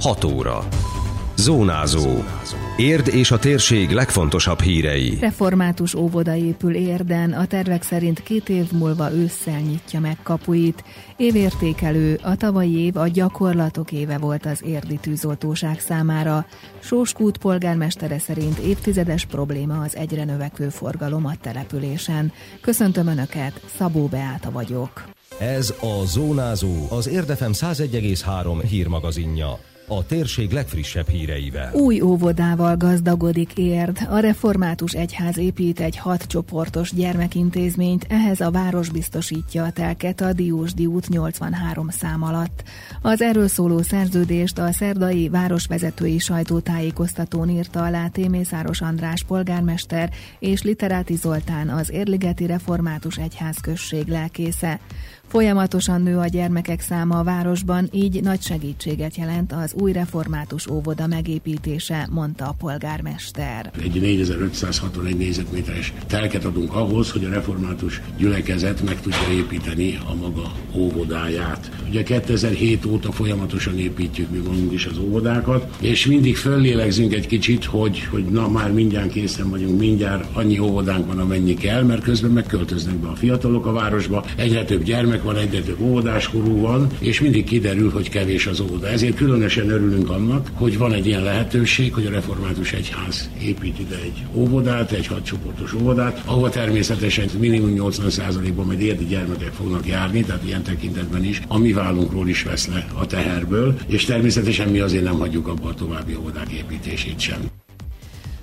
6 óra. Zónázó. Érd és a térség legfontosabb hírei. Református óvoda épül Érden, a tervek szerint két év múlva ősszel nyitja meg kapuit. Évértékelő, a tavalyi év a gyakorlatok éve volt az érdi tűzoltóság számára. Sóskút polgármestere szerint évtizedes probléma az egyre növekvő forgalom a településen. Köszöntöm Önöket, Szabó Beáta vagyok. Ez a Zónázó, az Érdefem 101,3 hírmagazinja a térség legfrissebb híreivel. Új óvodával gazdagodik Érd. A református egyház épít egy hat csoportos gyermekintézményt, ehhez a város biztosítja a telket a Diósdi út 83 szám alatt. Az erről szóló szerződést a szerdai városvezetői sajtótájékoztatón írta alá Témészáros András polgármester és Literáti Zoltán az Érligeti Református Egyház község lelkésze. Folyamatosan nő a gyermekek száma a városban, így nagy segítséget jelent az új református óvoda megépítése, mondta a polgármester. Egy 4561 négyzetméteres telket adunk ahhoz, hogy a református gyülekezet meg tudja építeni a maga óvodáját. Ugye 2007 óta folyamatosan építjük mi magunk is az óvodákat, és mindig föllélegzünk egy kicsit, hogy, hogy na már mindjárt készen vagyunk, mindjárt annyi óvodánk van, amennyi kell, mert közben megköltöznek be a fiatalok a városba, egyre több gyermek gyermek van, több óvodáskorú van, és mindig kiderül, hogy kevés az óvoda. Ezért különösen örülünk annak, hogy van egy ilyen lehetőség, hogy a Református Egyház épít ide egy óvodát, egy hatcsoportos óvodát, ahova természetesen minimum 80%-ban majd érdi gyermekek fognak járni, tehát ilyen tekintetben is, a mi vállunkról is vesz le a teherből, és természetesen mi azért nem hagyjuk abba a további óvodák építését sem.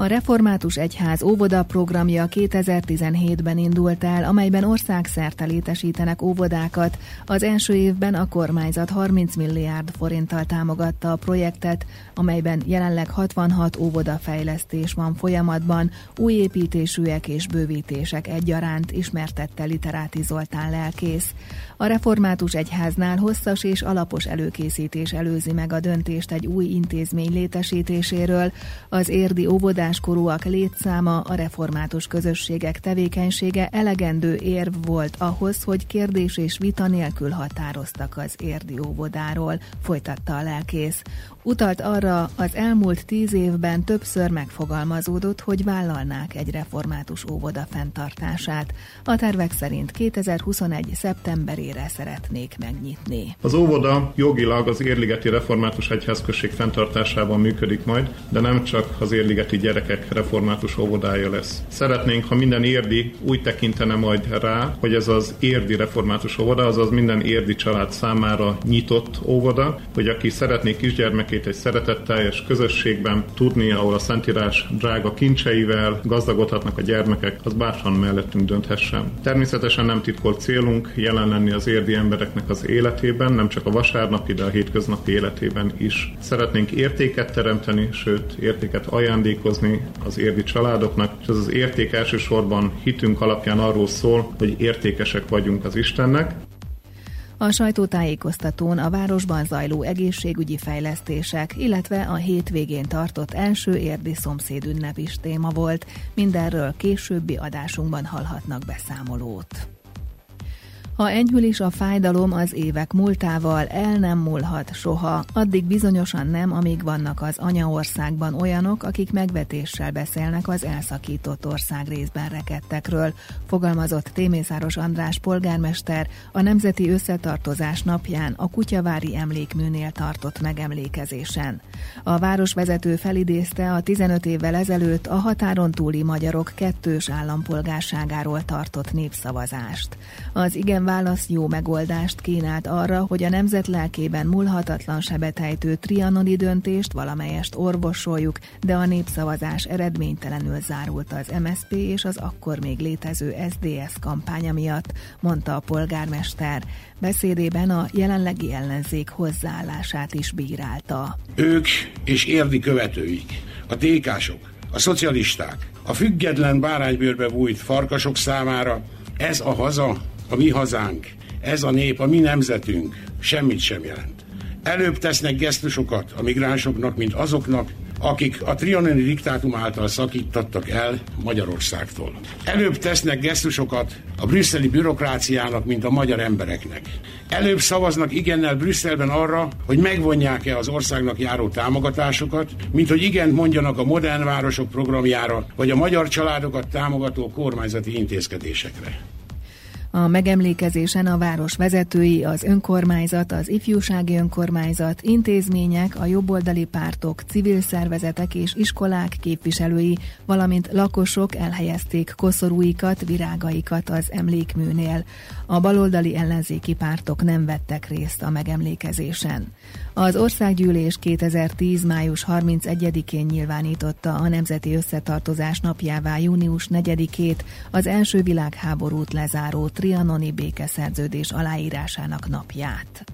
A Református Egyház óvoda programja 2017-ben indult el, amelyben országszerte létesítenek óvodákat. Az első évben a kormányzat 30 milliárd forinttal támogatta a projektet, amelyben jelenleg 66 óvodafejlesztés van folyamatban, új építésűek és bővítések egyaránt ismertette Literáti Zoltán lelkész. A Református Egyháznál hosszas és alapos előkészítés előzi meg a döntést egy új intézmény létesítéséről. Az érdi óvodás óvodáskorúak létszáma, a református közösségek tevékenysége elegendő érv volt ahhoz, hogy kérdés és vita nélkül határoztak az érdi óvodáról, folytatta a lelkész. Utalt arra, az elmúlt tíz évben többször megfogalmazódott, hogy vállalnák egy református óvoda fenntartását. A tervek szerint 2021. szeptemberére szeretnék megnyitni. Az óvoda jogilag az Érligeti Református Egyházközség fenntartásában működik majd, de nem csak az érligeti gyerekek református óvodája lesz. Szeretnénk, ha minden érdi úgy tekintene majd rá, hogy ez az érdi református óvoda, azaz minden érdi család számára nyitott óvoda, hogy aki szeretné kisgyermekét egy szeretetteljes közösségben tudni, ahol a Szentírás drága kincseivel gazdagodhatnak a gyermekek, az bárhan mellettünk dönthessen. Természetesen nem titkolt célunk jelen lenni az érdi embereknek az életében, nem csak a vasárnapi, de a hétköznapi életében is. Szeretnénk értéket teremteni, sőt értéket ajándékozni az érdi családoknak, és ez az érték elsősorban hitünk alapján arról szól, hogy értékesek vagyunk az Istennek, a sajtótájékoztatón a városban zajló egészségügyi fejlesztések, illetve a hétvégén tartott első érdi szomszédünnep is téma volt. Mindenről későbbi adásunkban hallhatnak beszámolót. Ha enyhül is a fájdalom az évek múltával, el nem múlhat soha, addig bizonyosan nem, amíg vannak az anyaországban olyanok, akik megvetéssel beszélnek az elszakított ország részben rekedtekről, fogalmazott Témészáros András polgármester a Nemzeti Összetartozás napján a Kutyavári emlékműnél tartott megemlékezésen. A városvezető felidézte a 15 évvel ezelőtt a határon túli magyarok kettős állampolgárságáról tartott népszavazást. Az igen válasz jó megoldást kínált arra, hogy a nemzet lelkében múlhatatlan sebetejtő trianoni döntést valamelyest orvosoljuk, de a népszavazás eredménytelenül zárult az MSP és az akkor még létező SDS kampánya miatt, mondta a polgármester. Beszédében a jelenlegi ellenzék hozzáállását is bírálta. Ők és érdi követőik, a tékások, a szocialisták, a független báránybőrbe bújt farkasok számára ez a haza a mi hazánk, ez a nép, a mi nemzetünk semmit sem jelent. Előbb tesznek gesztusokat a migránsoknak, mint azoknak, akik a trianoni diktátum által szakítottak el Magyarországtól. Előbb tesznek gesztusokat a brüsszeli bürokráciának, mint a magyar embereknek. Előbb szavaznak igennel Brüsszelben arra, hogy megvonják-e az országnak járó támogatásokat, mint hogy igent mondjanak a modern városok programjára, vagy a magyar családokat támogató kormányzati intézkedésekre. A megemlékezésen a város vezetői, az önkormányzat, az ifjúsági önkormányzat, intézmények, a jobboldali pártok, civil szervezetek és iskolák képviselői, valamint lakosok elhelyezték koszorúikat, virágaikat az emlékműnél. A baloldali ellenzéki pártok nem vettek részt a megemlékezésen. Az országgyűlés 2010. május 31-én nyilvánította a Nemzeti Összetartozás napjává június 4-ét az első világháborút lezáró trianoni békeszerződés aláírásának napját.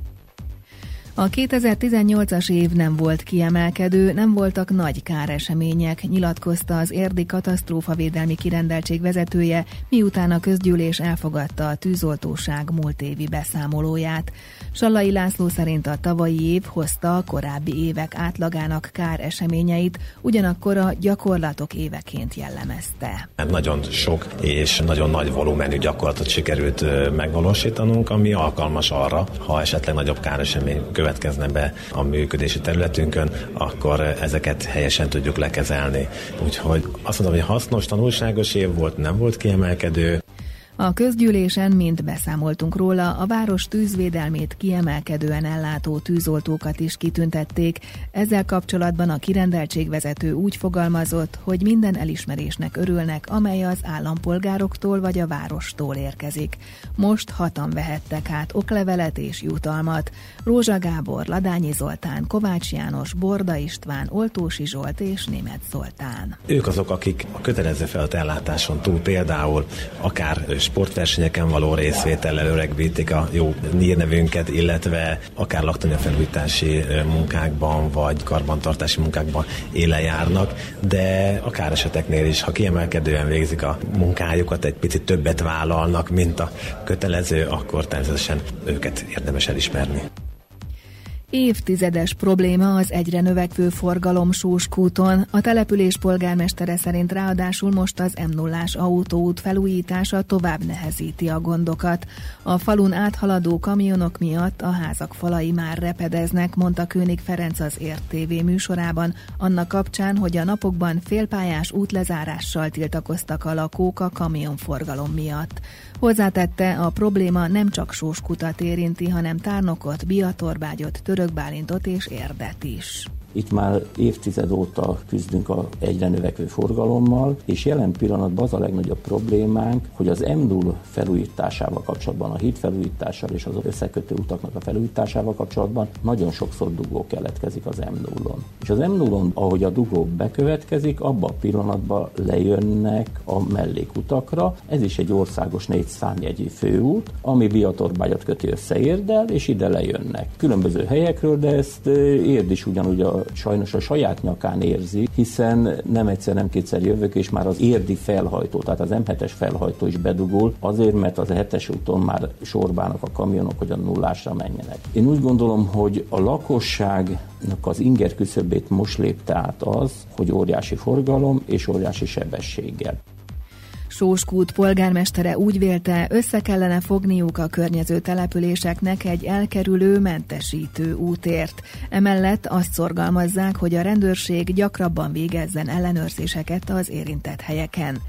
A 2018-as év nem volt kiemelkedő, nem voltak nagy káresemények, nyilatkozta az érdi katasztrófavédelmi kirendeltség vezetője, miután a közgyűlés elfogadta a tűzoltóság múlt évi beszámolóját. Sallai László szerint a tavalyi év hozta a korábbi évek átlagának káreseményeit, ugyanakkor a gyakorlatok éveként jellemezte. Nagyon sok és nagyon nagy volumenű gyakorlatot sikerült megvalósítanunk, ami alkalmas arra, ha esetleg nagyobb káresemény következne be a működési területünkön, akkor ezeket helyesen tudjuk lekezelni. Úgyhogy azt mondom, hogy hasznos, tanulságos év volt, nem volt kiemelkedő, a közgyűlésen mind beszámoltunk róla, a város tűzvédelmét kiemelkedően ellátó tűzoltókat is kitüntették. Ezzel kapcsolatban a kirendeltségvezető úgy fogalmazott, hogy minden elismerésnek örülnek, amely az állampolgároktól vagy a várostól érkezik. Most hatan vehettek át oklevelet és jutalmat. Rózsa Gábor, Ladányi Zoltán, Kovács János, Borda István, Oltósi Zsolt és Német Zoltán. Ők azok, akik a kötelező ellátáson túl például akár sportversenyeken való részvétellel öregbítik a jó nírnevünket, illetve akár laktanya felújítási munkákban, vagy karbantartási munkákban éle járnak, de akár eseteknél is, ha kiemelkedően végzik a munkájukat, egy picit többet vállalnak, mint a kötelező, akkor természetesen őket érdemes elismerni. Évtizedes probléma az egyre növekvő forgalom Sóskúton. A település polgármestere szerint ráadásul most az m 0 autóút felújítása tovább nehezíti a gondokat. A falun áthaladó kamionok miatt a házak falai már repedeznek, mondta König Ferenc az Ért TV műsorában, annak kapcsán, hogy a napokban félpályás útlezárással tiltakoztak a lakók a kamionforgalom miatt. Hozzátette, a probléma nem csak Sóskutat érinti, hanem Tárnokot, Biatorbágyot, Törökbálintot és Érdet is. Itt már évtized óta küzdünk a egyre növekvő forgalommal, és jelen pillanatban az a legnagyobb problémánk, hogy az m felújításával kapcsolatban, a híd felújítással és az összekötő utaknak a felújításával kapcsolatban nagyon sokszor dugó keletkezik az m És az m ahogy a dugó bekövetkezik, abban a pillanatban lejönnek a mellékutakra. Ez is egy országos négy számjegyű főút, ami Biatorbágyat köti össze Érdel, és ide lejönnek. Különböző helyekről, de ezt Érd is ugyanúgy a sajnos a saját nyakán érzi, hiszen nem egyszer, nem kétszer jövök, és már az érdi felhajtó, tehát az M7-es felhajtó is bedugul, azért, mert az 7-es úton már sorbának a kamionok, hogy a nullásra menjenek. Én úgy gondolom, hogy a lakosságnak az inger küszöbét most lépte át az, hogy óriási forgalom és óriási sebességgel. Sóskút polgármestere úgy vélte, össze kellene fogniuk a környező településeknek egy elkerülő, mentesítő útért. Emellett azt szorgalmazzák, hogy a rendőrség gyakrabban végezzen ellenőrzéseket az érintett helyeken.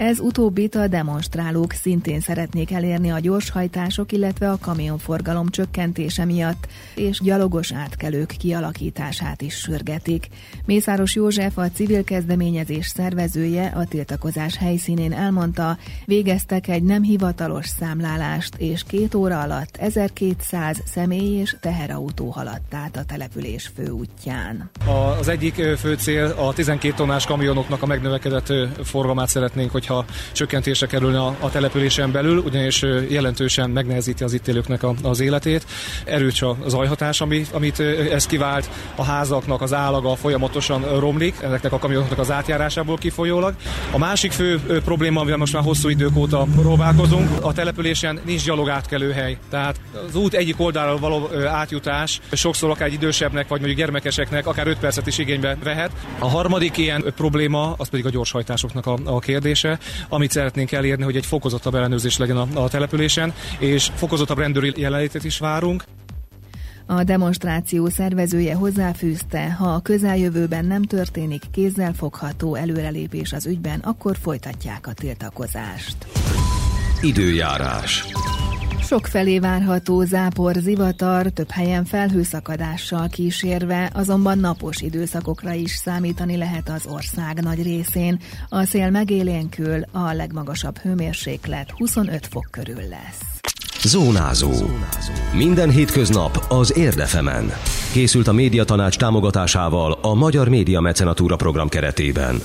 Ez utóbbit a demonstrálók szintén szeretnék elérni a gyorshajtások, illetve a kamionforgalom csökkentése miatt, és gyalogos átkelők kialakítását is sürgetik. Mészáros József, a civil kezdeményezés szervezője a tiltakozás helyszínén elmondta, végeztek egy nem hivatalos számlálást, és két óra alatt 1200 személy és teherautó haladt át a település főútján. Az egyik fő cél a 12 tonnás kamionoknak a megnövekedett forgalmát szeretnénk, hogy hogyha csökkentése kerülne a, a településen belül, ugyanis jelentősen megnehezíti az itt élőknek a, az életét. Erős a zajhatás, ami, amit ez kivált, a házaknak az állaga folyamatosan romlik, ezeknek a kamionoknak az átjárásából kifolyólag. A másik fő probléma, amivel most már hosszú idők óta próbálkozunk, a településen nincs gyalog átkelőhely. Tehát az út egyik oldalról való átjutás sokszor akár egy idősebbnek, vagy mondjuk gyermekeseknek akár 5 percet is igénybe vehet. A harmadik ilyen probléma, az pedig a gyorshajtásoknak a, a kérdése, amit szeretnénk elérni, hogy egy fokozottabb ellenőrzés legyen a, a településen, és fokozottabb rendőri jelenlétet is várunk. A demonstráció szervezője hozzáfűzte, ha a közeljövőben nem történik kézzel fogható előrelépés az ügyben, akkor folytatják a tiltakozást. Időjárás. Sok felé várható zápor, zivatar, több helyen felhőszakadással kísérve, azonban napos időszakokra is számítani lehet az ország nagy részén. A szél megélénkül, a legmagasabb hőmérséklet 25 fok körül lesz. Zónázó. Minden hétköznap az Érdefemen. Készült a médiatanács támogatásával a Magyar Média Mecenatúra program keretében.